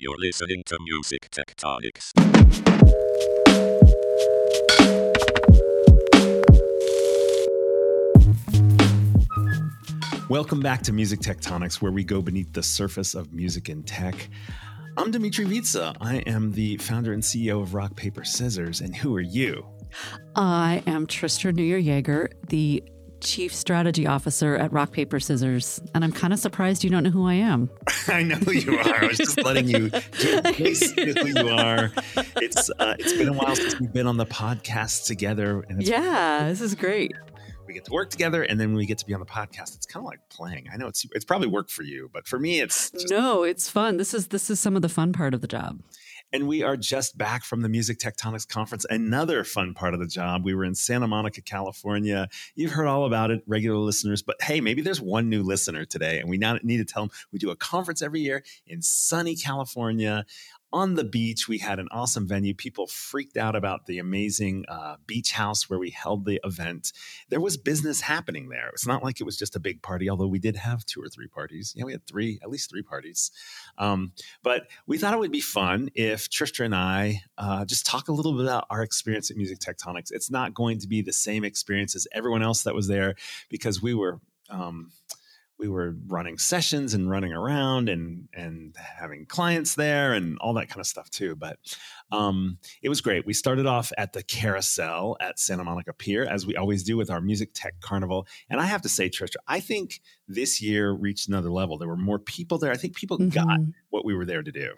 You're listening to Music Tectonics. Welcome back to Music Tectonics, where we go beneath the surface of music and tech. I'm Dmitri Vietze. I am the founder and CEO of Rock Paper Scissors. And who are you? I am Tristra Newyear-Yeager, the Chief Strategy Officer at Rock Paper Scissors, and I'm kind of surprised you don't know who I am. I know who you are. I was just letting you get who you are. It's uh, it's been a while since we've been on the podcast together, and yeah, this is great. We get to work together, and then when we get to be on the podcast, it's kind of like playing. I know it's it's probably work for you, but for me, it's just- no, it's fun. This is this is some of the fun part of the job. And we are just back from the Music Tectonics Conference. Another fun part of the job. We were in Santa Monica, California. You've heard all about it, regular listeners, but hey, maybe there's one new listener today, and we now need to tell them we do a conference every year in sunny California on the beach. We had an awesome venue. People freaked out about the amazing uh, beach house where we held the event. There was business happening there. It's not like it was just a big party, although we did have two or three parties. Yeah, we had three, at least three parties. Um, but we thought it would be fun if Tristra and I uh, just talk a little bit about our experience at Music Tectonics. It's not going to be the same experience as everyone else that was there because we were. Um, we were running sessions and running around and and having clients there and all that kind of stuff too. But um, it was great. We started off at the Carousel at Santa Monica Pier, as we always do with our Music Tech Carnival. And I have to say, Trisha, I think this year reached another level. There were more people there. I think people mm-hmm. got what we were there to do.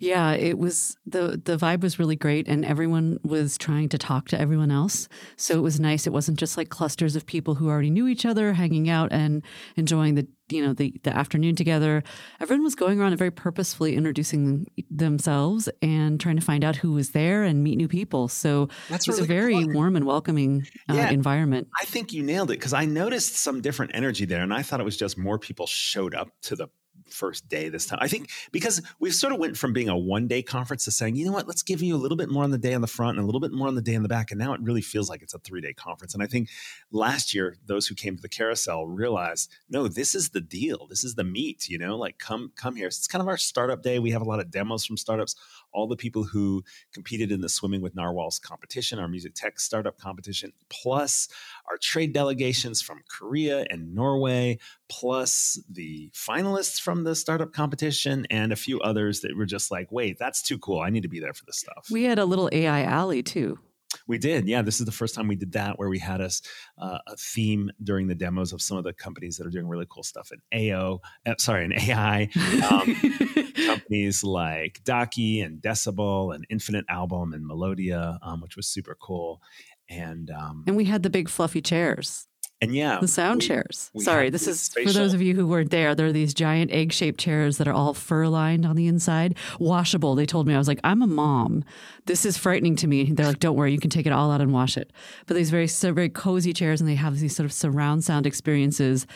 Yeah, it was the the vibe was really great and everyone was trying to talk to everyone else. So it was nice. It wasn't just like clusters of people who already knew each other hanging out and enjoying the you know the the afternoon together. Everyone was going around and very purposefully introducing themselves and trying to find out who was there and meet new people. So That's it was really a very warm and welcoming uh, yeah, environment. I think you nailed it because I noticed some different energy there and I thought it was just more people showed up to the first day this time. I think because we've sort of went from being a one day conference to saying, you know what, let's give you a little bit more on the day on the front and a little bit more on the day in the back. And now it really feels like it's a three day conference. And I think last year, those who came to the carousel realized, no, this is the deal. This is the meat, you know, like come, come here. It's kind of our startup day. We have a lot of demos from startups all the people who competed in the Swimming with Narwhals competition, our music tech startup competition, plus our trade delegations from Korea and Norway, plus the finalists from the startup competition, and a few others that were just like, wait, that's too cool. I need to be there for this stuff. We had a little AI alley too. We did, yeah. This is the first time we did that, where we had us uh, a theme during the demos of some of the companies that are doing really cool stuff in AO. Uh, sorry, in AI. Um, companies like DAACI and Decibel and Infinite Album and Melodia, um, which was super cool. And um, and we had the big fluffy chairs. And yeah, the sound we, chairs. We Sorry, this is spatial. for those of you who weren't there. There are these giant egg shaped chairs that are all fur lined on the inside, washable. They told me, I was like, I'm a mom. This is frightening to me. They're like, don't worry, you can take it all out and wash it. But these very, so very cozy chairs, and they have these sort of surround sound experiences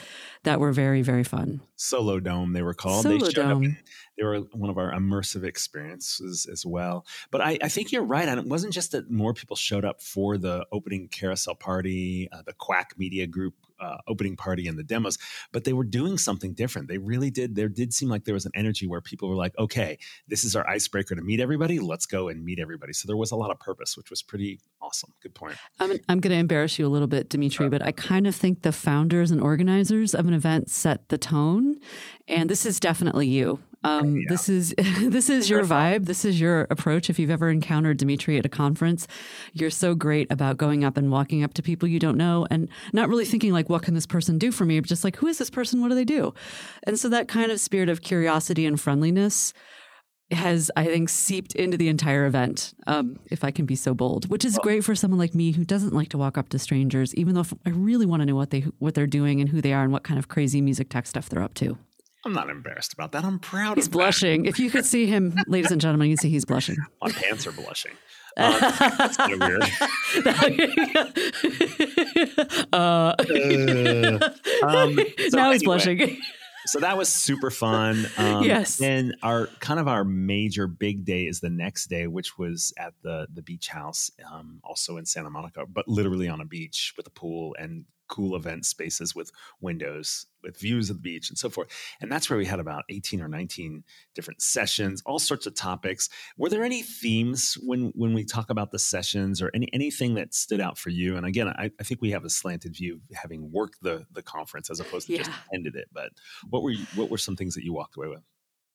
that were very, very fun. Solo Dome, they were called. Solo they Dome they were one of our immersive experiences as well. But I, I think you're right. And it wasn't just that more people showed up for the opening carousel party, uh, the Quack Media Group uh, opening party and the demos, but they were doing something different. They really did. There did seem like there was an energy where people were like, okay, this is our icebreaker to meet everybody. Let's go and meet everybody. So there was a lot of purpose, which was pretty awesome. Good point. I'm, I'm going to embarrass you a little bit, Dmitri, sure. but I kind of think the founders and organizers of an event set the tone. And this is definitely you. Um, yeah. This is this is your vibe. This is your approach. If you've ever encountered Dmitri at a conference, you're so great about going up and walking up to people you don't know and not really thinking like, "What can this person do for me?" But just like, "Who is this person? What do they do?" And so that kind of spirit of curiosity and friendliness has, I think, seeped into the entire event, um, if I can be so bold, which is great for someone like me who doesn't like to walk up to strangers, even though I really want to know what they what they're doing and who they are and what kind of crazy music tech stuff they're up to. I'm not embarrassed about that. I'm proud he's blushing. If you could see him, ladies and gentlemen, you'd see he's blushing. My pants are blushing. Um, that's kind of weird. uh, uh, um, so now he's blushing. So that was super fun. Um, yes. And our kind of our major big day is the next day, which was at the the beach house, um, also in Santa Monica, but literally on a beach with a pool and cool event spaces with windows with views of the beach and so forth. And that's where we had about 18 or 19 different sessions all sorts of topics. Were there any themes when when we talk about the sessions or any anything that stood out for you? And again i, I think we have a slanted view having worked the the conference as opposed to yeah. just ended it but what were you, what were some things that you walked away with?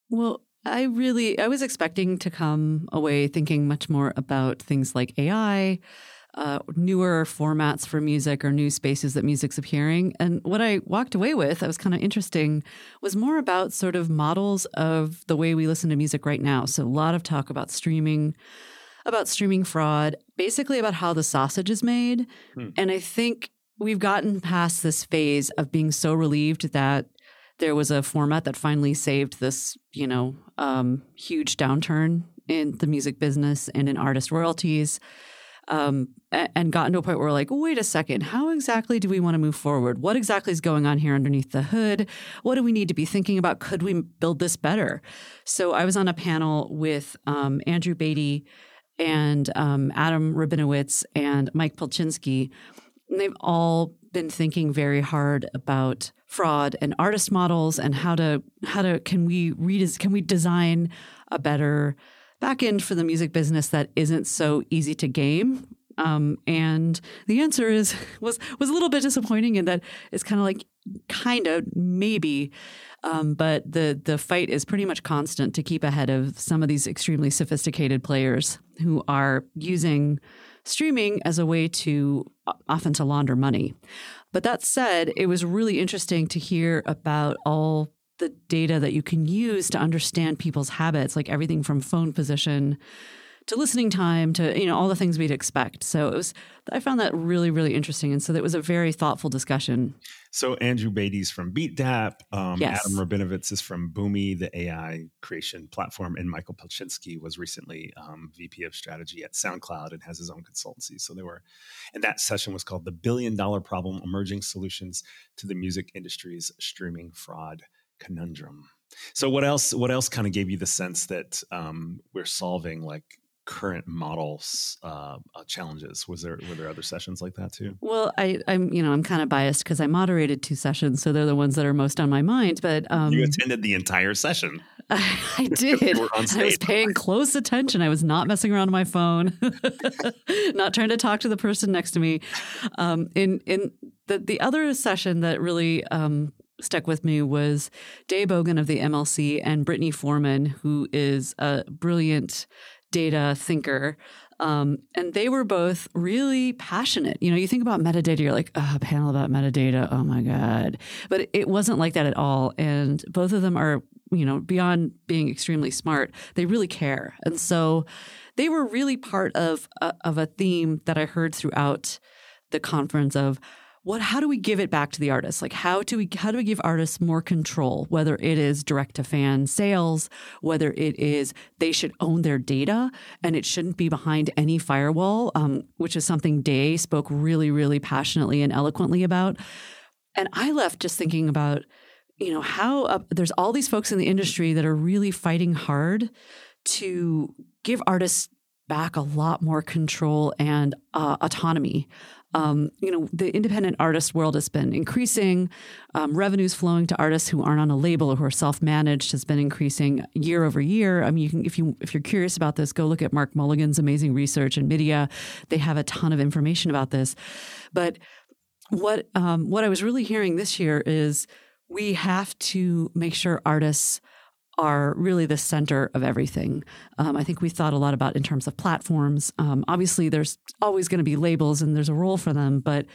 Well I really I was expecting to come away thinking much more about things like AI, uh, newer formats for music or new spaces that music's appearing. And what I walked away with, that was kind of interesting, was more about sort of models of the way we listen to music right now. So a lot of talk about streaming, about streaming fraud, basically about how the sausage is made. Hmm. And I think we've gotten past this phase of being so relieved that there was a format that finally saved this, you know, um, huge downturn in the music business and in artist royalties um, and gotten to a point where we're like, wait a second, how exactly do we want to move forward? What exactly is going on here underneath the hood? What do we need to be thinking about? Could we build this better? So I was on a panel with um, Andrew Batey and um, Adam Rabinovitz and Mike Pelczynski. And they've all been thinking very hard about fraud and artist models and how to how to can we redes- can we design a better back end for the music business that isn't so easy to game? Um, and the answer is was was a little bit disappointing in that it's kind of like kind of maybe, um, but the the fight is pretty much constant to keep ahead of some of these extremely sophisticated players who are using streaming as a way to often to launder money. But that said, it was really interesting to hear about all the data that you can use to understand people's habits, like everything from phone position to listening time to you know all the things we'd expect. So it was I found that really really interesting, and so that was a very thoughtful discussion. So Andrew Batey's from BeatDAP, um, yes. Adam Rabinovitz is from Boomy, the AI creation platform, and Michael Pelczynski was recently um, VP of strategy at SoundCloud and has his own consultancy. So they were, and that session was called "The Billion Dollar Problem: Emerging Solutions to the Music Industry's Streaming Fraud." Conundrum. So what else? What else kind of gave you the sense that um, we're solving like current models uh, uh, challenges? Was there were there other sessions like that too? Well, I, am you know I'm kind of biased because I moderated two sessions, so they're the ones that are most on my mind. But um, you attended the entire session. I, I did. I was paying close attention. I was not messing around on my phone, not trying to talk to the person next to me. Um, in in the the other session that really um, stuck with me was Dae Bogan of the MLC and Britnee Foreman, who is a brilliant data thinker. Um, and they were both really passionate. You know, you think about metadata, you're like, oh, a panel about metadata. Oh my God. But it wasn't like that at all. And both of them are, you know, beyond being extremely smart, they really care. And so they were really part of, uh, of a theme that I heard throughout the conference of what how do we give it back to the artists like how do we how do we give artists more control whether it is direct to fan sales whether it is they should own their data and it shouldn't be behind any firewall um, which is something Dae spoke really really passionately and eloquently about. And i left just thinking about you know how uh, there's all these folks in the industry that are really fighting hard to give artists back a lot more control and uh, autonomy um, you know, the independent artist world has been increasing. Um, revenues flowing to artists who aren't on a label or who are self-managed has been increasing year over year. I mean, you can, if you if you're curious about this, go look at Mark Mulligan's amazing research in MIDiA. They have a ton of information about this. But what um, what I was really hearing this year is we have to make sure artists are really the center of everything. Um, I think we thought a lot about in terms of platforms. Um, obviously, there's always going to be labels and there's a role for them, but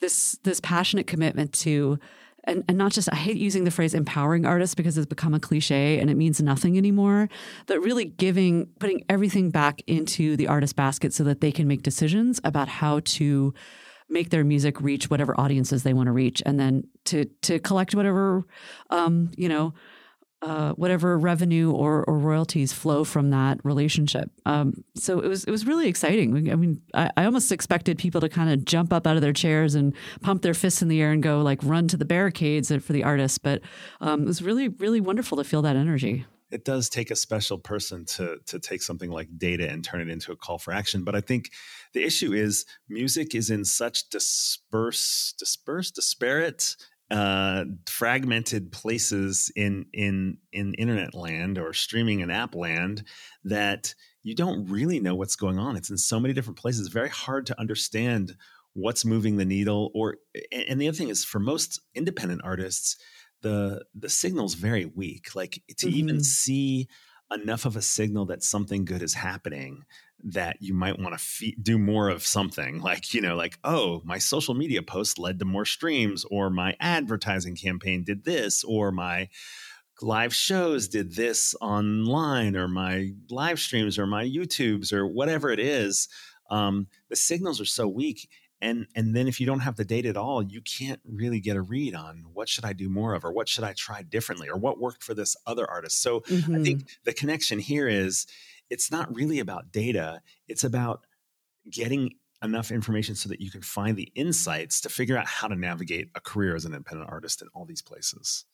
this this passionate commitment to and, and not just I hate using the phrase empowering artists because it's become a cliche and it means nothing anymore, but really giving putting everything back into the artist basket so that they can make decisions about how to make their music reach whatever audiences they want to reach and then to to collect whatever um, you know uh, whatever revenue or, or royalties flow from that relationship. Um, so it was it was really exciting. I mean, I, I almost expected people to kind of jump up out of their chairs and pump their fists in the air and go like run to the barricades for the artists. But um, it was really really wonderful to feel that energy. it does take a special person to to take something like data and turn it into a call for action. But I think the issue is music is in such disperse, disperse, disparate, uh, fragmented places in in in internet land or streaming and app land that you don't really know what's going on. It's in so many different places. It's very hard to understand what's moving the needle. Or and the other thing is for most independent artists the the signal's very weak. Like to mm-hmm. even see enough of a signal that something good is happening that you might want to fe- do more of something like you know like oh my social media post led to more streams or my advertising campaign did this or my live shows did this online or my live streams or my youtubes or whatever it is um, the signals are so weak and and then if you don't have the data at all you can't really get a read on what should i do more of or what should i try differently or what worked for this other artist so mm-hmm. i think mm-hmm. the connection here is it's not really about data it's about getting enough information so that you can find the insights to figure out how to navigate a career as an independent artist in all these places.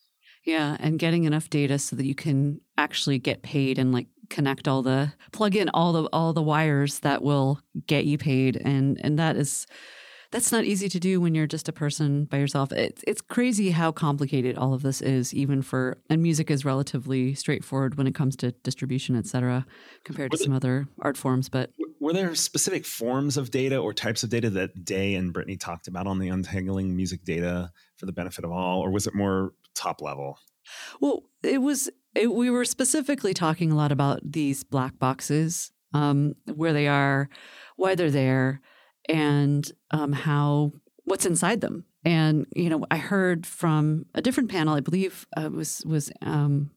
Yeah and getting enough data so that you can actually get paid and like connect all the plug in all the all the wires that will get you paid and and that is that's not easy to do when you're just a person by yourself. It's it's crazy how complicated all of this is, even for and music is relatively straightforward when it comes to distribution, et cetera, compared to some other art forms. But were there specific forms of data or types of data that Dae and Britnee talked about on the untangling music data for the benefit of all, or was it more top level? Well, it was it, we were specifically talking a lot about these black boxes, um, where they are, why they're there, and um, how what's inside them. And you know, I heard from a different panel. I believe uh, was was um,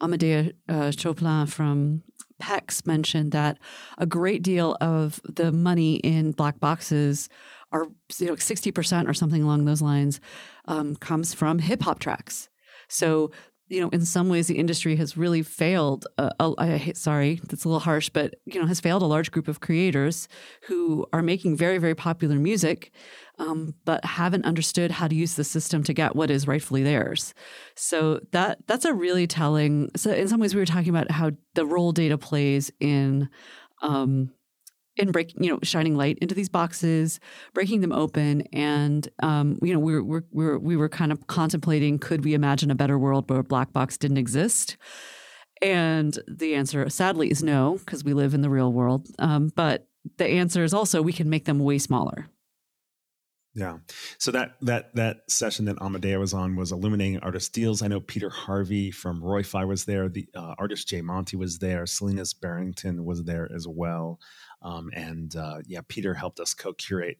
Amadea uh, Choplin from PEX mentioned that a great deal of the money in black boxes are you know sixty percent or something along those lines um, comes from hip hop tracks. So you know, in some ways, the industry has really failed. Uh, sorry, that's a little harsh, but you know, has failed a large group of creators who are making very, very popular music, um, but haven't understood how to use the system to get what is rightfully theirs. So that that's a really telling. So in some ways, we were talking about how the role data plays in um, in breaking, you know, shining light into these boxes, breaking them open, and um, you know, we were, we were we were kind of contemplating: could we imagine a better world where a black box didn't exist? And the answer, sadly, is no, because we live in the real world. Um, but the answer is also we can make them way smaller. Yeah. So that that that session that Amadea was on was illuminating artist deals. I know Peter Harvey from Royfi was there. The uh, artist Jay Monty was there. Salinas Barrington was there as well. Um, and uh, yeah, Peter helped us co-curate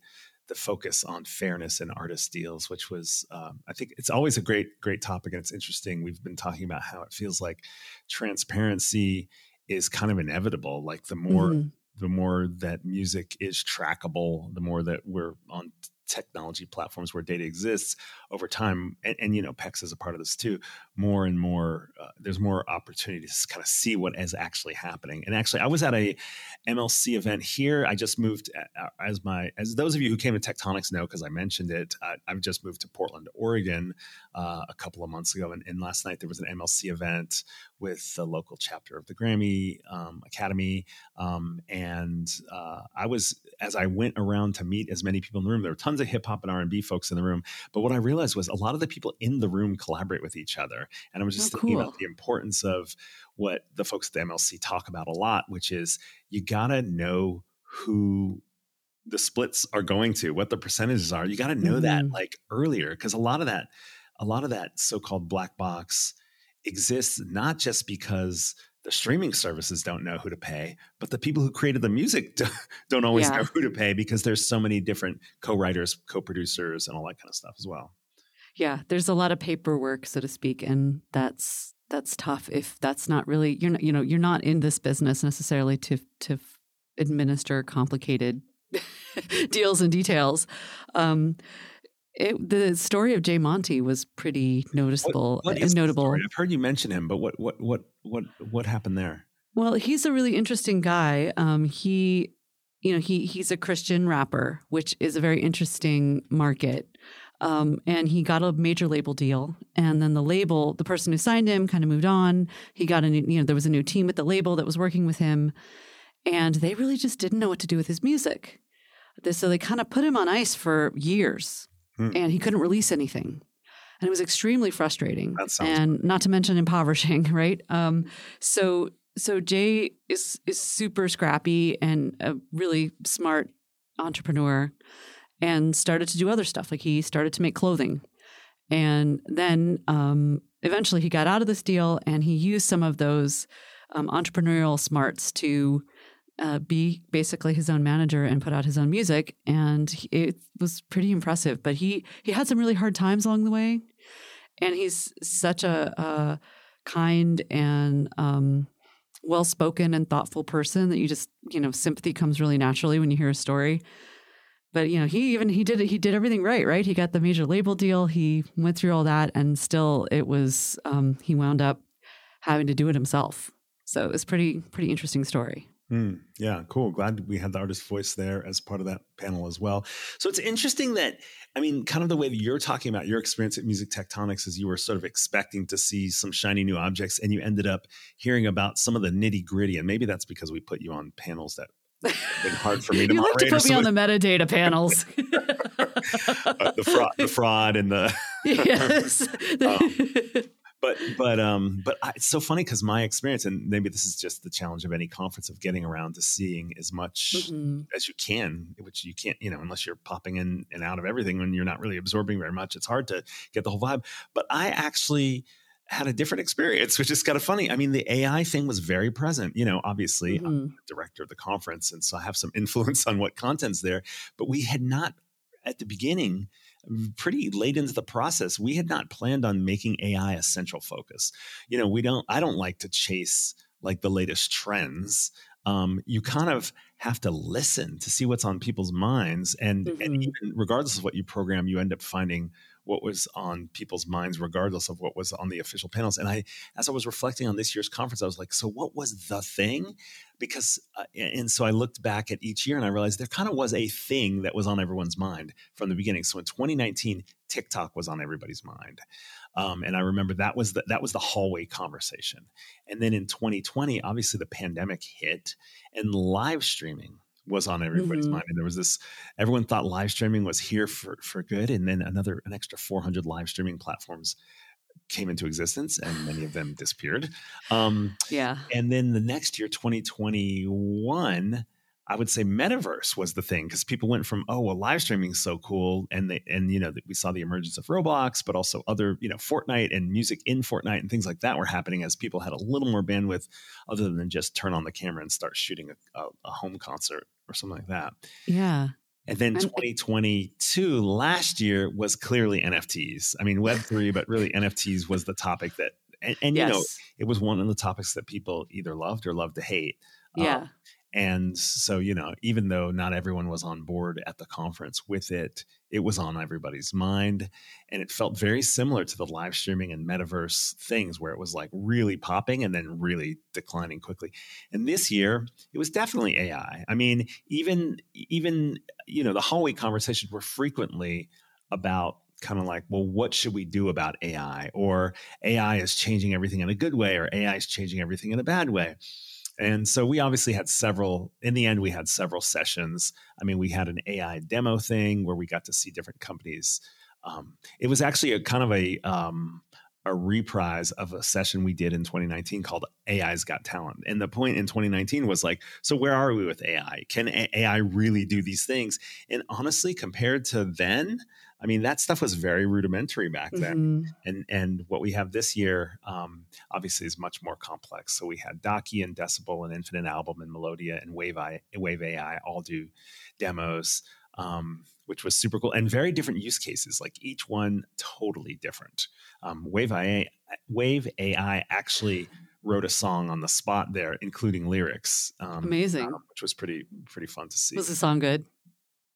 the focus on fairness in artist deals, which was um, I think it's always a great great topic and it's interesting. We've been talking about how it feels like transparency is kind of inevitable. Like the more mm-hmm. the more that music is trackable, the more that we're on technology platforms where data exists over time and, and, you know pex is a part of this too more and more uh, there's more opportunity to kind of see what is actually happening. And actually i was at a mlc event here. I just moved uh, uh, as my as those of you who came to tectonics know because i mentioned it I, have just moved to portland oregon uh, a couple of months ago and, and, last night there was an mlc event with the local chapter of the grammy um, academy um, and uh, i was as i went around to meet as many people in the room there were tons of hip-hop and r&b folks in the room but what i realized was a lot of the people in the room collaborate with each other and i was just oh, thinking cool. about the importance of what the folks at the mlc talk about a lot which is you gotta know who the splits are going to what the percentages are you got to know mm-hmm. that like earlier because a lot of that a lot of that so-called black box exists not just because the streaming services don't know who to pay, but the people who created the music don't always yeah. know who to pay because there's so many different co-writers, co-producers, and all that kind of stuff as well. Yeah, there's a lot of paperwork, so to speak, and that's that's tough if that's not really you're not you know you're not in this business necessarily to to administer complicated deals and details. Um, it, the story of Jay Monty was pretty noticeable what, what notable. I've heard you mention him, but what what what what what happened there? Well, he's a really interesting guy. Um, he, you know, he he's a Christian rapper, which is a very interesting market. Um, and he got a major label deal. And then the label, the person who signed him kind of moved on. He got a new, you know, there was a new team at the label that was working with him. And they really just didn't know what to do with his music. So they kind of put him on ice for years hmm. and he couldn't release anything. And it was extremely frustrating and not to mention impoverishing, right? Um, so so Jay is is super scrappy and a really smart entrepreneur and started to do other stuff. Like he started to make clothing. And then um, eventually he got out of this deal and he used some of those um, entrepreneurial smarts to uh, be basically his own manager and put out his own music. And he, it was pretty impressive. But he, he had some really hard times along the way. And he's such a, a kind and um, well spoken and thoughtful person that you just, you know, sympathy comes really naturally when you hear a story. But you know, he even he did he did everything right, right? He got the major label deal. He went through all that, and still, it was um, he wound up having to do it himself. So it was pretty pretty interesting story. Mm, yeah, cool. Glad we had the artist voice there as part of that panel as well. So it's interesting that, I mean, kind of the way that you're talking about your experience at Music Tectonics is you were sort of expecting to see some shiny new objects and you ended up hearing about some of the nitty gritty. And maybe that's because we put you on panels that been hard for me to you like to put me on the metadata panels. uh, the fraud, the fraud, and the yes. um, but but um but I, it's so funny because my experience and maybe this is just the challenge of any conference of getting around to seeing as much mm-hmm. as you can which you can't you know unless you're popping in and out of everything when you're not really absorbing very much it's hard to get the whole vibe but i actually had a different experience which is kind of funny i mean the ai thing was very present you know obviously mm-hmm. i'm director of the conference and so i have some influence on what content's there but we had not at the beginning pretty late into the process, we had not planned on making AI a central focus. You know, we don't, I don't like to chase like the latest trends. Um, you kind of have to listen to see what's on people's minds. And, mm-hmm. and even regardless of what you program, you end up finding what was on people's minds, regardless of what was on the official panels. And I, as I was reflecting on this year's conference, I was like, so what was the thing? Because, uh, and so I looked back at each year and I realized there kind of was a thing that was on everyone's mind from the beginning. So in 2019, TikTok was on everybody's mind. Um, and I remember that was the, that was the hallway conversation. And then in 2020, obviously the pandemic hit and live streaming was on everybody's mm-hmm. mind. And there was this, everyone thought live streaming was here for, for good. And then another, an extra 400 live streaming platforms came into existence and many of them disappeared. Um, yeah. And then the next year, 2021, I would say metaverse was the thing because people went from oh well live streaming is so cool and they and you know we saw the emergence of Roblox but also other you know Fortnite and music in Fortnite and things like that were happening as people had a little more bandwidth other than just turn on the camera and start shooting a, a, a home concert or something like that. Yeah. And then 2022 last year was clearly NFTs. I mean Web3 but really NFTs was the topic that and, and yes. you know it was one of the topics that people either loved or loved to hate. Yeah. Um, and so, you know, even though not everyone was on board at the conference with it, it was on everybody's mind. And it felt very similar to the live streaming and metaverse things where it was like really popping and then really declining quickly. And this year, it was definitely AI. I mean, even, even, you know, the hallway conversations were frequently about kind of like, well, what should we do about AI? Or AI is changing everything in a good way, or AI is changing everything in a bad way. And so we obviously had several, in the end, we had several sessions. I mean, we had an AI demo thing where we got to see different companies. Um, it was actually a kind of a, um, a reprise of a session we did in 2019 called AI's Got Talent. And the point in 2019 was like, so where are we with AI? Can AI really do these things? And honestly, compared to then, I mean, that stuff was very rudimentary back then. Mm-hmm. And and what we have this year, um, obviously, is much more complex. So we had DAACI and Decibel and Infinite Album and Melodia and Wave, I, Wave AI all do demos, um, which was super cool and very different use cases. Like each one totally different. Um, Wave AI, Wave AI actually wrote a song on the spot there, including lyrics. Um, Amazing, uh, which was pretty pretty fun to see. Was the song good?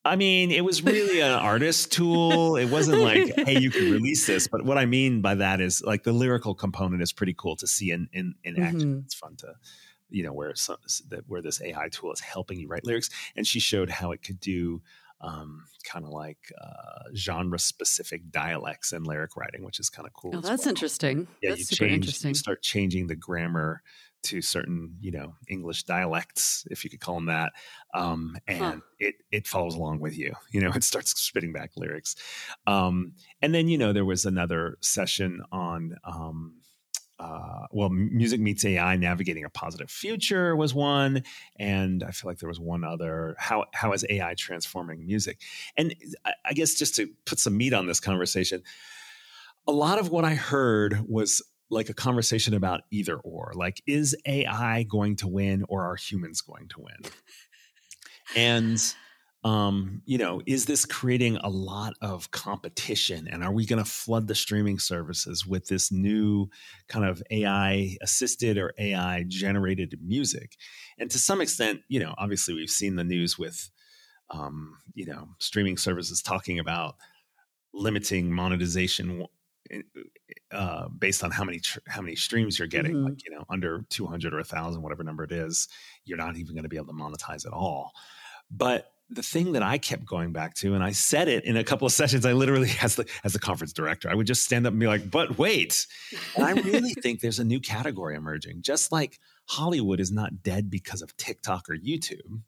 I mean, it was really an artist tool. It wasn't like, hey, you can release this. But what I mean by that is like the lyrical component is pretty cool to see in in, in mm-hmm. action. It's fun to, you know, where some, that where this AI tool is helping you write lyrics. And she showed how it could do um, kind of like uh, genre specific dialects and lyric writing, which is kind of cool. Oh, that's well. interesting. Yeah, that's super change, interesting. You start changing the grammar to certain, you know, English dialects, if you could call them that, um, and huh. it it follows along with you. You know, it starts spitting back lyrics, um, and then you know there was another session on. Um, uh, well, music meets AI, navigating a positive future was one, and I feel like there was one other. How how is AI transforming music? And I, I guess just to put some meat on this conversation, a lot of what I heard was like a conversation about either or. Like, is AI going to win, or are humans going to win? And um, you know, is this creating a lot of competition? And are we going to flood the streaming services with this new kind of AI assisted or AI generated music? And to some extent, you know, obviously we've seen the news with, um, you know, streaming services talking about limiting monetization uh, based on how many tr- how many streams you're getting. Mm-hmm. Like you know, under 200 or a thousand, whatever number it is, you're not even going to be able to monetize at all. But the thing that I kept going back to, and I said it in a couple of sessions, I literally, as the as the conference director, I would just stand up and be like, "But wait!" And I really think there's a new category emerging. Just like Hollywood is not dead because of TikTok or YouTube.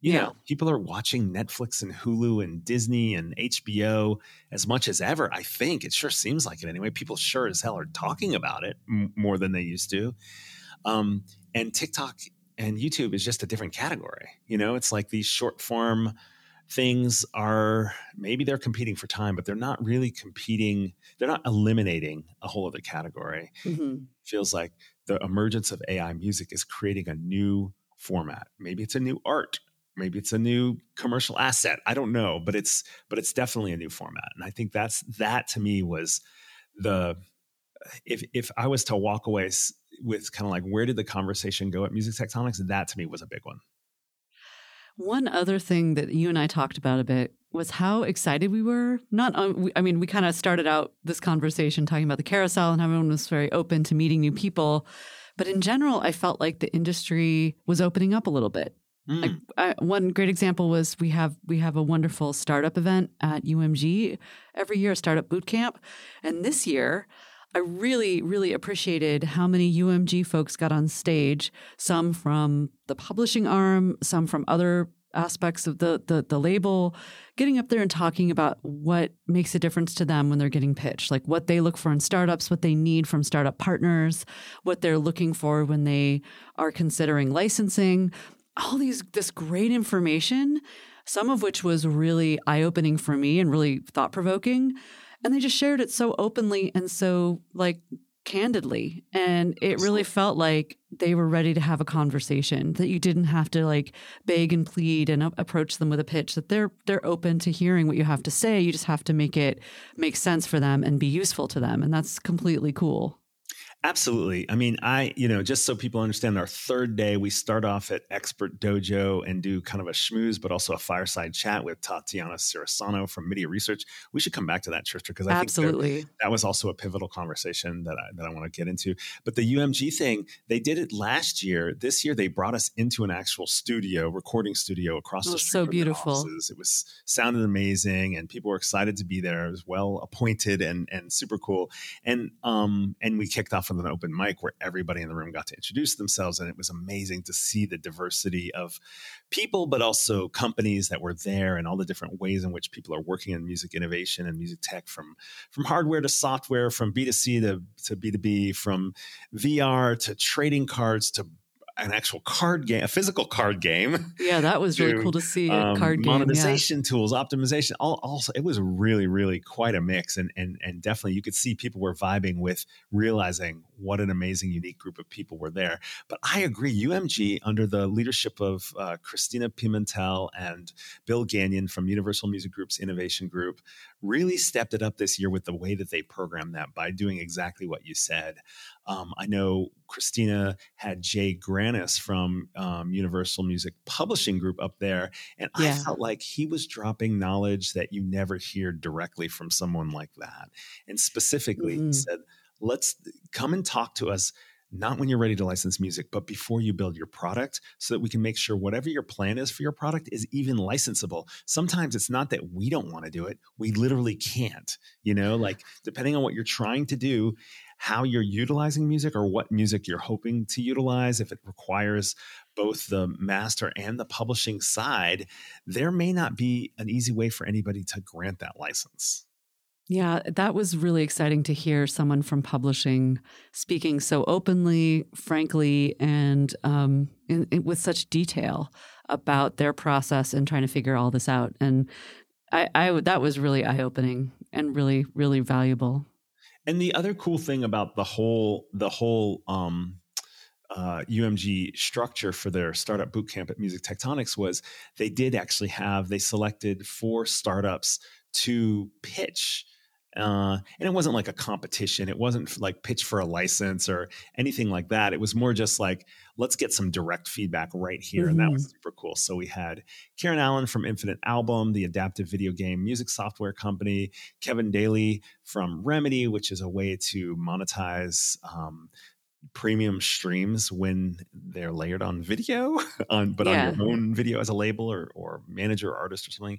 You yeah. know, people are watching Netflix and Hulu and Disney and HBO as much as ever. I think it sure seems like it anyway. People sure as hell are talking about it m- more than they used to. Um, and TikTok and YouTube is just a different category. You know, it's like these short form things are maybe they're competing for time, but they're not really competing. They're not eliminating a whole other category. Mm-hmm. Feels like the emergence of AI music is creating a new format. Maybe it's a new art. Maybe it's a new commercial asset. I don't know, but it's but it's definitely a new format. And I think that's that to me was the if if I was to walk away with kind of like where did the conversation go at Music Tectonics, that to me was a big one. One other thing that you and I talked about a bit was how excited we were. Not, um, I mean, we kind of started out this conversation talking about the carousel and everyone was very open to meeting new people. But in general, I felt like the industry was opening up a little bit. Mm. Like I, one great example was we have we have a wonderful startup event at UMG every year, a startup boot camp, and this year I really, really appreciated how many UMG folks got on stage, some from the publishing arm, some from other aspects of the, the, the label, getting up there and talking about what makes a difference to them when they're getting pitched, like what they look for in startups, what they need from startup partners, what they're looking for when they are considering licensing. All these this great information, some of which was really eye-opening for me and really thought-provoking and they just shared it so openly and so like candidly and it really felt like they were ready to have a conversation that you didn't have to like beg and plead and approach them with a pitch that they're they're open to hearing what you have to say you just have to make it make sense for them and be useful to them and that's completely cool Absolutely. I mean, I, you know, just so people understand, our third day, we start off at Expert Dojo and do kind of a schmooze, but also a fireside chat with Tatiana Cirisano from MIDiA Research. We should come back to that, Tristra, because I Absolutely. think that was also a pivotal conversation that I, that I want to get into. But the UMG thing, they did it last year. This year, they brought us into an actual studio, recording studio across the street. So beautiful. It was sounded amazing, and people were excited to be there. It was well appointed and and super cool. And um and we kicked off an open mic where everybody in the room got to introduce themselves. And it was amazing to see the diversity of people, but also companies that were there and all the different ways in which people are working in music innovation and music tech from, from hardware to software, from B2C to, to B2B, from VR to trading cards to an actual card game, a physical card game. Yeah, that was really cool to see. Um, card game, monetization yeah. tools, optimization. All, also, it was really, really quite a mix, and and and definitely you could see people were vibing with realizing what an amazing, unique group of people were there. But I agree, UMG under the leadership of uh, Christina Pimentel and Bill Gagnon from Universal Music Group's Innovation Group really stepped it up this year with the way that they programmed that by doing exactly what you said. Um, I know Christina had Jay Granis from um, Universal Music Publishing Group up there, and yeah. I felt like he was dropping knowledge that you never hear directly from someone like that. And specifically, mm-hmm. he said, "Let's come and talk to us." not when you're ready to license music, but before you build your product so that we can make sure whatever your plan is for your product is even licensable. Sometimes it's not that we don't want to do it, we literally can't. You know, like depending on what you're trying to do, how you're utilizing music or what music you're hoping to utilize, if it requires both the master and the publishing side, there may not be an easy way for anybody to grant that license. Yeah, that was really exciting to hear someone from publishing speaking so openly, frankly, and um, in, in, with such detail about their process and trying to figure all this out. And I, I that was really eye opening and really, really valuable. And the other cool thing about the whole the whole um, uh, UMG structure for their startup bootcamp at Music Tectonics was they did actually have they selected four startups to pitch uh, and it wasn't like a competition. It wasn't like pitch for a license or anything like that. It was more just like, let's get some direct feedback right here. Mm-hmm. And that was mm-hmm. super cool. So we had Karen Allen from Infinite Album, the adaptive video game music software company, Kevin Daly from Remedy, which is a way to monetize um, premium streams when they're layered on video on but yeah. on your own video as a label or or manager or artist or something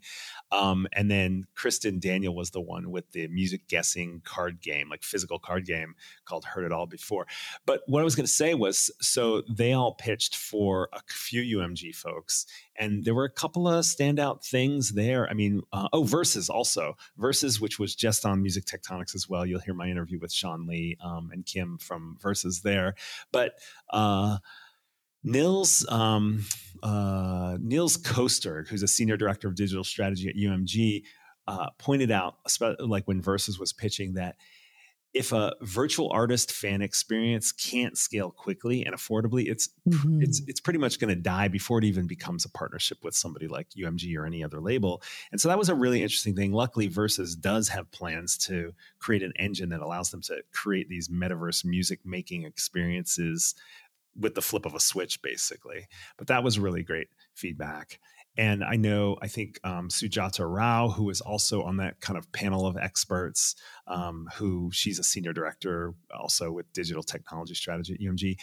um, and then kristen daniel was the one with the music guessing card game like physical card game called heard it all before but what i was going to say was so they all pitched for a few umg folks and there were a couple of standout things there. I mean, uh, oh, Versus also Versus, which was just on Music Tectonics as well. You'll hear my interview with Sean Lee um, and Kim from Versus there, but. Uh, Nils um, uh, Nils Koester, who's a senior director of digital strategy at UMG, uh, pointed out, like when Versus was pitching, that if a virtual artist fan experience can't scale quickly and affordably, it's mm-hmm. it's it's pretty much going to die before it even becomes a partnership with somebody like UMG or any other label. And so that was a really interesting thing. Luckily, Versus does have plans to create an engine that allows them to create these metaverse music making experiences with the flip of a switch, basically. But that was really great feedback. And I know, I think um, Sujata Rao, who is also on that kind of panel of experts, um, who she's a senior director also with digital technology strategy at UMG,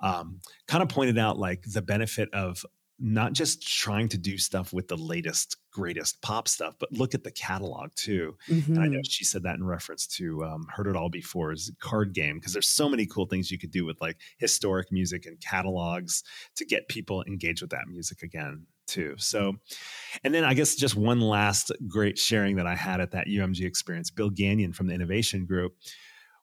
um, kind of pointed out like the benefit of not just trying to do stuff with the latest greatest pop stuff but look at the catalog too mm-hmm. and i know mm-hmm. she said that in reference to um, heard it all before is card game because there's so many cool things you could do with like historic music and catalogs to get people engaged with that music again too. So, and then I guess just one last great sharing that I had at that UMG experience, Bill Gagnon from the Innovation Group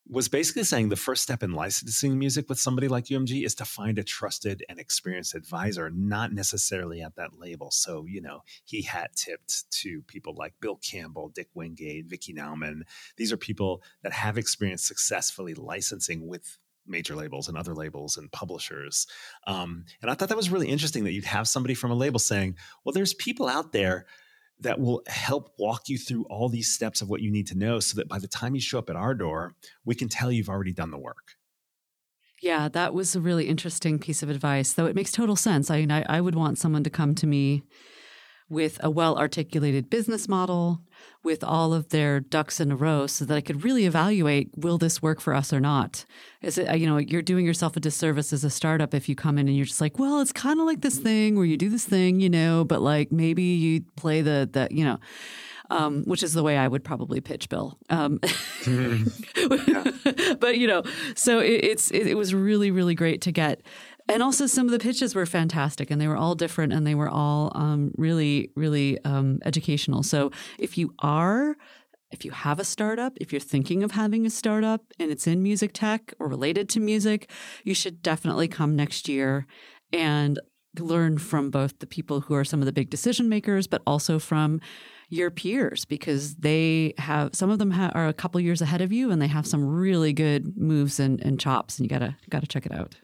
was basically saying the first step in licensing music with somebody like UMG is to find a trusted and experienced advisor, not necessarily at that label. So, you know, he hat tipped to people like Bill Campbell, Dick Wingate, Vickie Nauman. These are people that have experienced successfully licensing with major labels and other labels and publishers. Um, and I thought that was really interesting that you'd have somebody from a label saying, well, there's people out there that will help walk you through all these steps of what you need to know so that by the time you show up at our door, we can tell you've already done the work. Yeah, that was a really interesting piece of advice, though it makes total sense. I mean, I, I would want someone to come to me with a well articulated business model, with all of their ducks in a row so that I could really evaluate will this work for us or not. Is it, you know, you're doing yourself a disservice as a startup if you come in and you're just like, well, it's kind of like this thing where you do this thing, you know, but like maybe you play the, the you know, um, which is the way I would probably pitch Bill. Um, but you know, so it, it's it, it was really really great to get and also some of the pitches were fantastic and they were all different and they were all um, really really um, educational. So if you are if you have a startup if you're thinking of having a startup and it's in music tech or related to music you should definitely come next year and learn from both the people who are some of the big decision makers but also from your peers because they have some of them ha- are a couple years ahead of you and they have some really good moves and, and chops and you gotta gotta check it out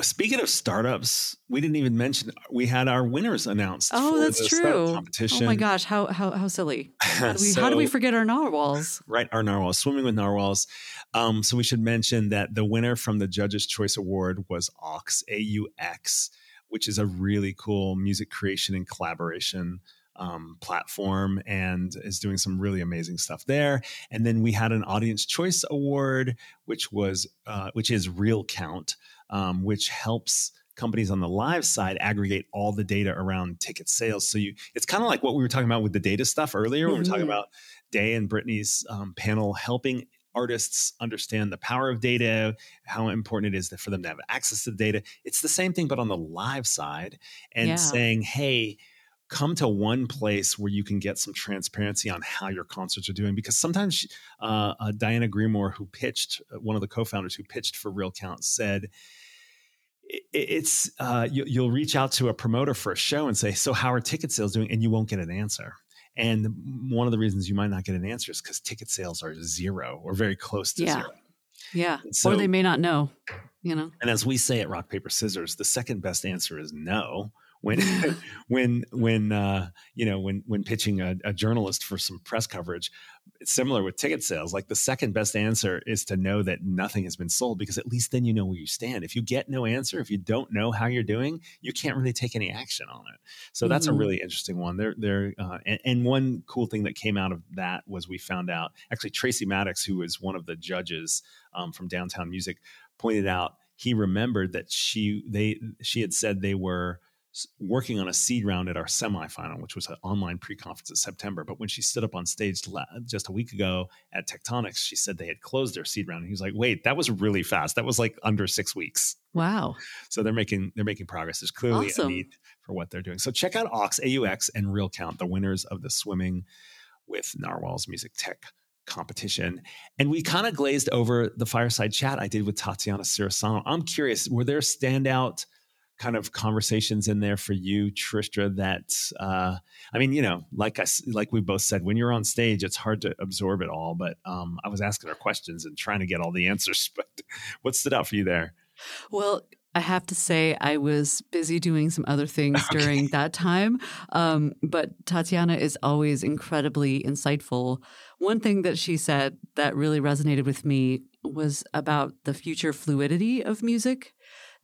Speaking of startups, we didn't even mention we had our winners announced. Oh, that's true. Competition. Oh my gosh, how how how silly! How do we, so, how do we forget our narwhals? Right, our narwhals, swimming with narwhals. Um, so we should mention that the winner from the Judges' Choice Award was Aux A U X, which is a really cool music creation and collaboration um, platform and is doing some really amazing stuff there. And then we had an Audience Choice Award, which was uh, which is Real Count, um, which helps companies on the live side aggregate all the data around ticket sales. So you, it's kind of like what we were talking about with the data stuff earlier. Mm-hmm. When we were talking mm-hmm. about Dae and Britnee's um, panel helping artists understand the power of data, how important it is for them to have access to the data. It's the same thing, but on the live side, and yeah. saying, hey, come to one place where you can get some transparency on how your concerts are doing because sometimes uh, uh, diana greenmore who pitched uh, one of the co-founders who pitched for real count said it's uh, you, you'll reach out to a promoter for a show and say so how are ticket sales doing? And you won't get an answer. And one of the reasons you might not get an answer is because ticket sales are zero or very close to yeah. zero. Yeah. So, or they may not know you know? And as we say at rock paper scissors the second best answer is no when when when uh, you know when when pitching a, a, journalist for some press coverage it's similar with ticket sales like the second best answer is to know that nothing has been sold because at least then you know where you stand. If you get no answer if you don't know how you're doing you can't really take any action on it. So that's mm-hmm. a really interesting one. There there uh, and, and, one cool thing that came out of that was we found out actually Tracy Maddux who was one of the judges um, from downtown music pointed out he remembered that she they she had said they were working on a seed round at our semifinal, which was an online pre-conference in September. But when she stood up on stage just a week ago at Tectonics, she said they had closed their seed round. And he was like, "Wait, that was really fast. That was like under six weeks." Wow! So they're making they're making progress. There's clearly awesome. a need for what they're doing. So check out Aux AUX and Real Count, the winners of the swimming with Narwhal's Music Tech competition. And we kind of glazed over the fireside chat I did with Tatiana Cirisano. I'm curious, were there standout kind of conversations in there for you, Tristra? That uh, I mean, you know, like I like we both said, when you're on stage, it's hard to absorb it all. But um, I was asking her questions and trying to get all the answers. But what stood out for you there? Well, I have to say, I was busy doing some other things okay. during that time. Um, but Tatiana is always incredibly insightful. One thing that she said that really resonated with me was about the future fluidity of music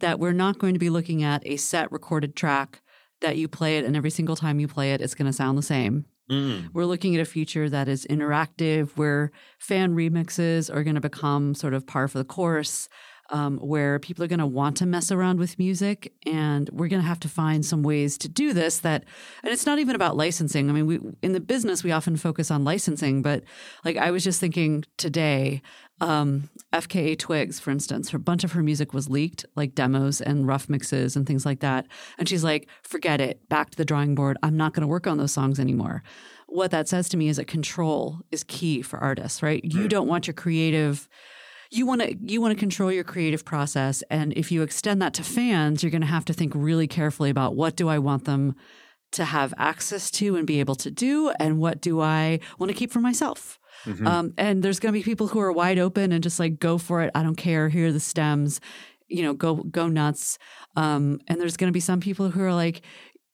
that we're not going to be looking at a set recorded track that you play it and every single time you play it, it's going to sound the same. Mm. We're looking at a future that is interactive, where fan remixes are going to become sort of par for the course, um, where people are going to want to mess around with music. And we're going to have to find some ways to do this that, and it's not even about licensing. I mean, we, in the business, we often focus on licensing, but like I was just thinking today, um, FKA Twigs, for instance, her bunch of her music was leaked, like demos and rough mixes and things like that. And she's like, forget it, back to the drawing board. I'm not going to work on those songs anymore. What that says to me is that control is key for artists, right? You don't want your creative you want to you want to control your creative process and if you extend that to fans you're going to have to think really carefully about what do i want them to have access to and be able to do and what do i want to keep for myself Mm-hmm. Um, and there's going to be people who are wide open and just like go for it. I don't care. Here are the stems. You know, go go nuts. Um, and there's going to be some people who are like,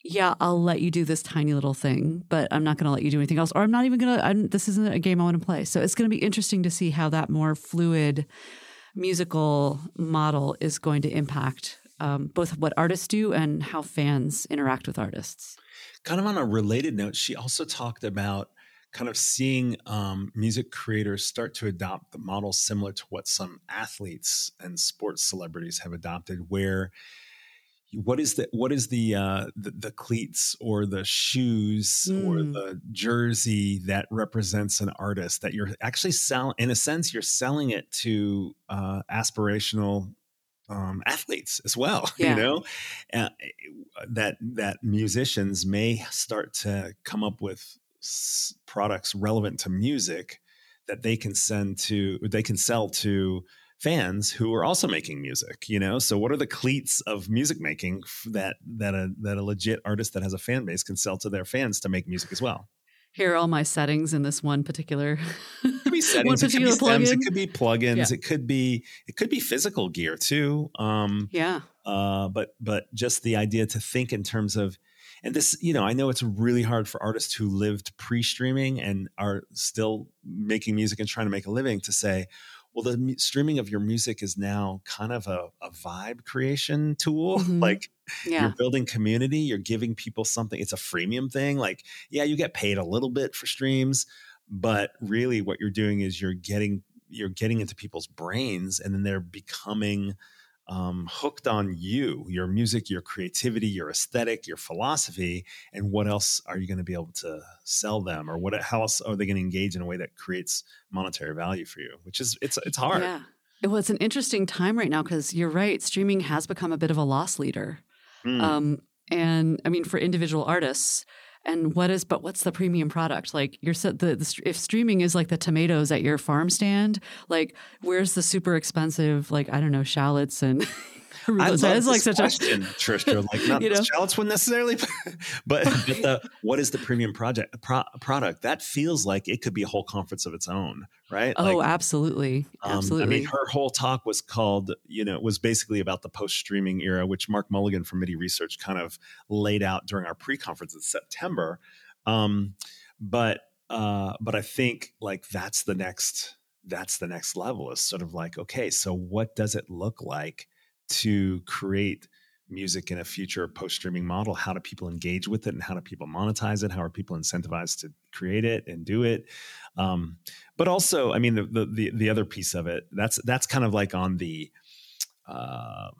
yeah, I'll let you do this tiny little thing, but I'm not going to let you do anything else, or I'm not even going to. This isn't a game I want to play. So it's going to be interesting to see how that more fluid musical model is going to impact um, both what artists do and how fans interact with artists. Kind of on a related note, she also talked about kind of seeing um, music creators start to adopt the model similar to what some athletes and sports celebrities have adopted, where what is the what is the uh, the, the, cleats or the shoes mm. or the jersey that represents an artist that you're actually selling in a sense you're selling it to uh, aspirational um, athletes as well yeah. you know uh, that that musicians may start to come up with s- products relevant to music that they can send to they can sell to fans who are also making music you know? So what are the cleats of music making that that a that a legit artist that has a fan base can sell to their fans to make music as well? Here are all my settings in this one particular it could be settings it could be stems, it could be plugins yeah. it could be it could be physical gear too um yeah. uh but but just the idea to think in terms of and this you know i know it's really hard for artists who lived pre-streaming and are still making music and trying to make a living to say well, the mu- streaming of your music is now kind of a, a vibe creation tool. Mhm. Like Yeah. you're building community, you're giving people something. It's a freemium thing. Like, yeah, you get paid a little bit for streams, but really what you're doing is you're getting you're getting into people's brains and then they're becoming um, hooked on you, your music, your creativity, your aesthetic, your philosophy, and what else are you going to be able to sell them, or what? How else are they going to engage in a way that creates monetary value for you? Which is it's it's hard. Yeah. Well, it's an interesting time right now because you're right. Streaming has become a bit of a loss leader. Mm. Um, and I mean, for individual artists, and what is, but what's the premium product? Like you're said, the, the if streaming is like the tomatoes at your farm stand, like where's the super expensive, like I don't know, shallots and I arugula? So it's like such a question, Tristra. Like not You know? wouldn't necessarily, but, but the what is the premium project pro, product? That feels like it could be a whole conference of its own, right? oh, Like, absolutely, um, absolutely. I mean, her whole talk was called, you know, was basically about the post streaming era, which Mark Mulligan from MIDiA Research kind of laid out during our pre conference in September. Um, but uh, but I think like that's the next that's the next level is sort of like okay, so what does it look like to create music in a future post streaming model? How do people engage with it, and how do people monetize it? How are people incentivized to create it and do it? Um, but also, I mean, the, the the the other piece of it that's that's kind of like on the uh,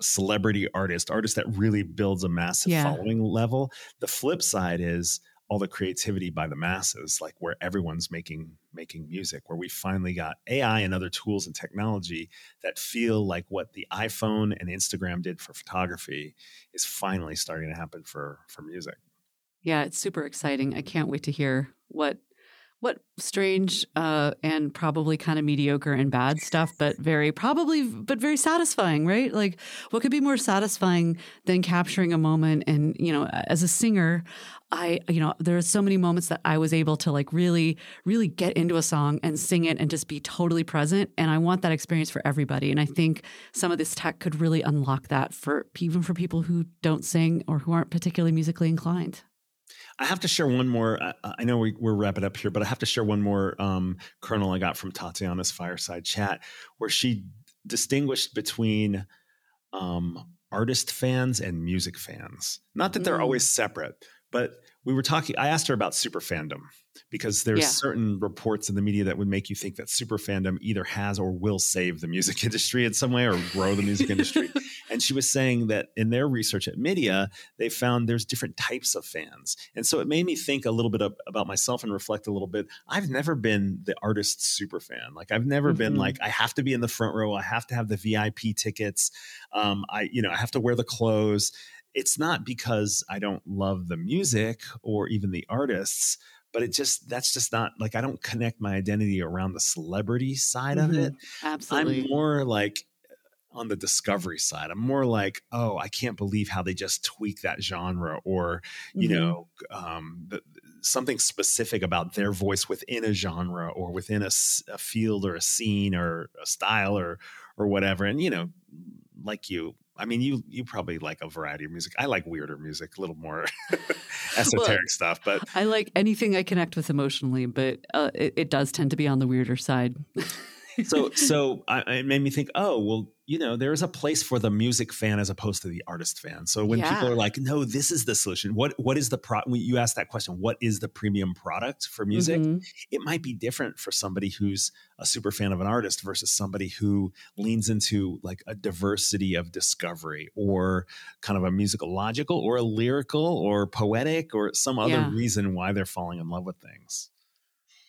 celebrity artist, artist that really builds a massive Yeah. following level. The flip side is all the creativity by the masses, like where everyone's making making music, where we finally got AI and other tools and technology that feel like what the iPhone and Instagram did for photography is finally starting to happen for for music. Yeah, it's super exciting. I can't wait to hear what what strange uh, and probably kind of mediocre and bad stuff, but very probably but very satisfying, right? Like what could be more satisfying than capturing a moment and, you know, as a singer, I you know, there are so many moments that I was able to like really really get into a song and sing it and just be totally present and I want that experience for everybody and I think some of this tech could really unlock that for even for people who don't sing or who aren't particularly musically inclined. I have to share one more. I, I know we, we're wrapping up here, but I have to share one more um, kernel I got from Tatiana's fireside chat, where she distinguished between um, artist fans and music fans. Not that they're Mm. always separate, but we were talking. I asked her about super fandom because there's Yeah. certain reports in the media that would make you think that super fandom either has or will save the music industry in some way or grow the music industry. And she was saying that in their research at MIDiA, they found there's different types of fans. And so it made me think a little bit of, about myself and reflect a little bit. I've never been the artist super fan. Like I've never been Mhm. like, I have to be in the front row. I have to have the VIP tickets. Um, I, you know, I have to wear the clothes. It's not because I don't love the music or even the artists, but it just, that's just not like, I don't connect my identity around the celebrity side of Mhm. it. Absolutely. I'm more like on the discovery side. I'm more like, oh, I can't believe how they just tweak that genre, or you Mhm. know, um, the, something specific about their voice within a genre or within a field or a scene or a style or or whatever. And you know, like you. I mean, you you probably like a variety of music. I like weirder music, a little more esoteric stuff. But I like anything I connect with emotionally, but uh, it, it does tend to be on the weirder side. so so I, it made me think oh well you know there is a place for the music fan as opposed to the artist fan so when people are like no this is the solution what what is the pro you ask that question what is the premium product for music Mhm. it might be different for somebody who's a super fan of an artist versus somebody who leans into like a diversity of discovery or kind of a musical logical or a lyrical or poetic or some other Yeah. reason why they're falling in love with things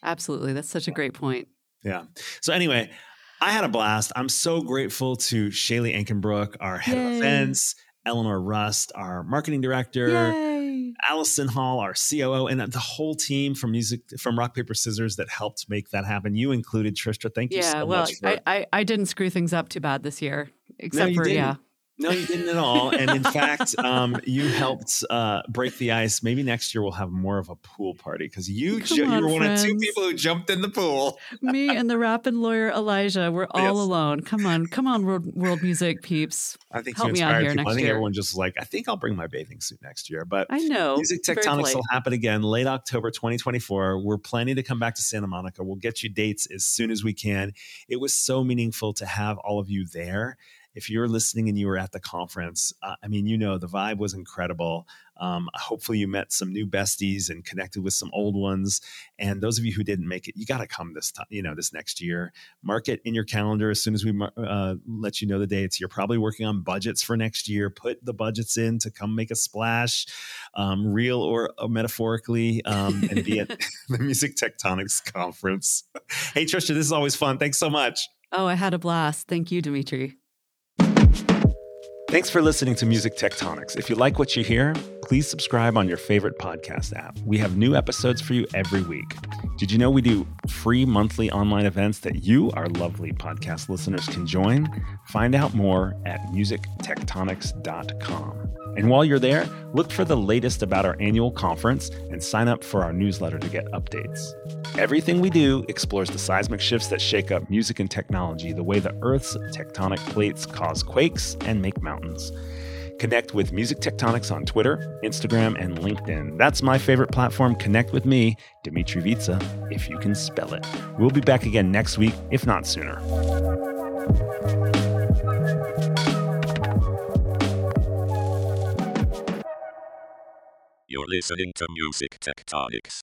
Absolutely. That's such a great point. yeah. So anyway, I had a blast. I'm so grateful to Shaylee Ankenbrook, our head of Yay. events, Eleanor Rust, our marketing director, Yay. Allison Hall, our COO, and the whole team from music from Rock Paper Scissors that helped make that happen. You included Tristra. Thank you Yeah. so well, much. For, I, I, I didn't screw things up too bad this year, except you for, didn't. yeah. No, you didn't at all. And in fact, um, you helped uh, break the ice. Maybe next year we'll have more of a pool party because you ju- on, you were one of two people who jumped in the pool. Me and the rapping lawyer Elijah, we're all Yes. alone. Come on, come on, world, world music peeps. I think Help me out here people. I next think year. everyone just like, I think I'll bring my bathing suit next year. But I know. Music Tectonics will happen again late October 2024. We're planning to come back to Santa Monica. We'll get you dates as soon as we can. It was so meaningful to have all of you there. If you're listening and you were at the conference, uh, I mean, you know, the vibe was incredible. Um, hopefully, you met some new besties and connected with some old ones. And those of you who didn't make it, you got to come this time, you know, this next year. Mark it in your calendar as soon as we uh, let you know the dates. You're probably working on budgets for next year. Put the budgets in to come make a splash, um, real or uh, metaphorically, um, and be at the Music Tectonics conference. hey, Tristra, this is always fun. Thanks so much. Oh, I had a blast. Thank you, Dmitri. Thanks for listening to Music Tectonics. If you like what you hear, please subscribe on your favorite podcast app. We have new episodes for you every week. Did you know we do free monthly online events that you, our lovely podcast listeners, can join? Find out more at musictectonics.com. And while you're there, look for the latest about our annual conference and sign up for our newsletter to get updates. Everything we do explores the seismic shifts that shake up music and technology, the way the Earth's tectonic plates cause quakes and make Connect with Music Tectonics on Twitter, Instagram, and LinkedIn. That's my favorite platform. Connect with me, Dmitri Vietze, if you can spell it. We'll be back again next week, if not sooner. You're listening to Music Tectonics.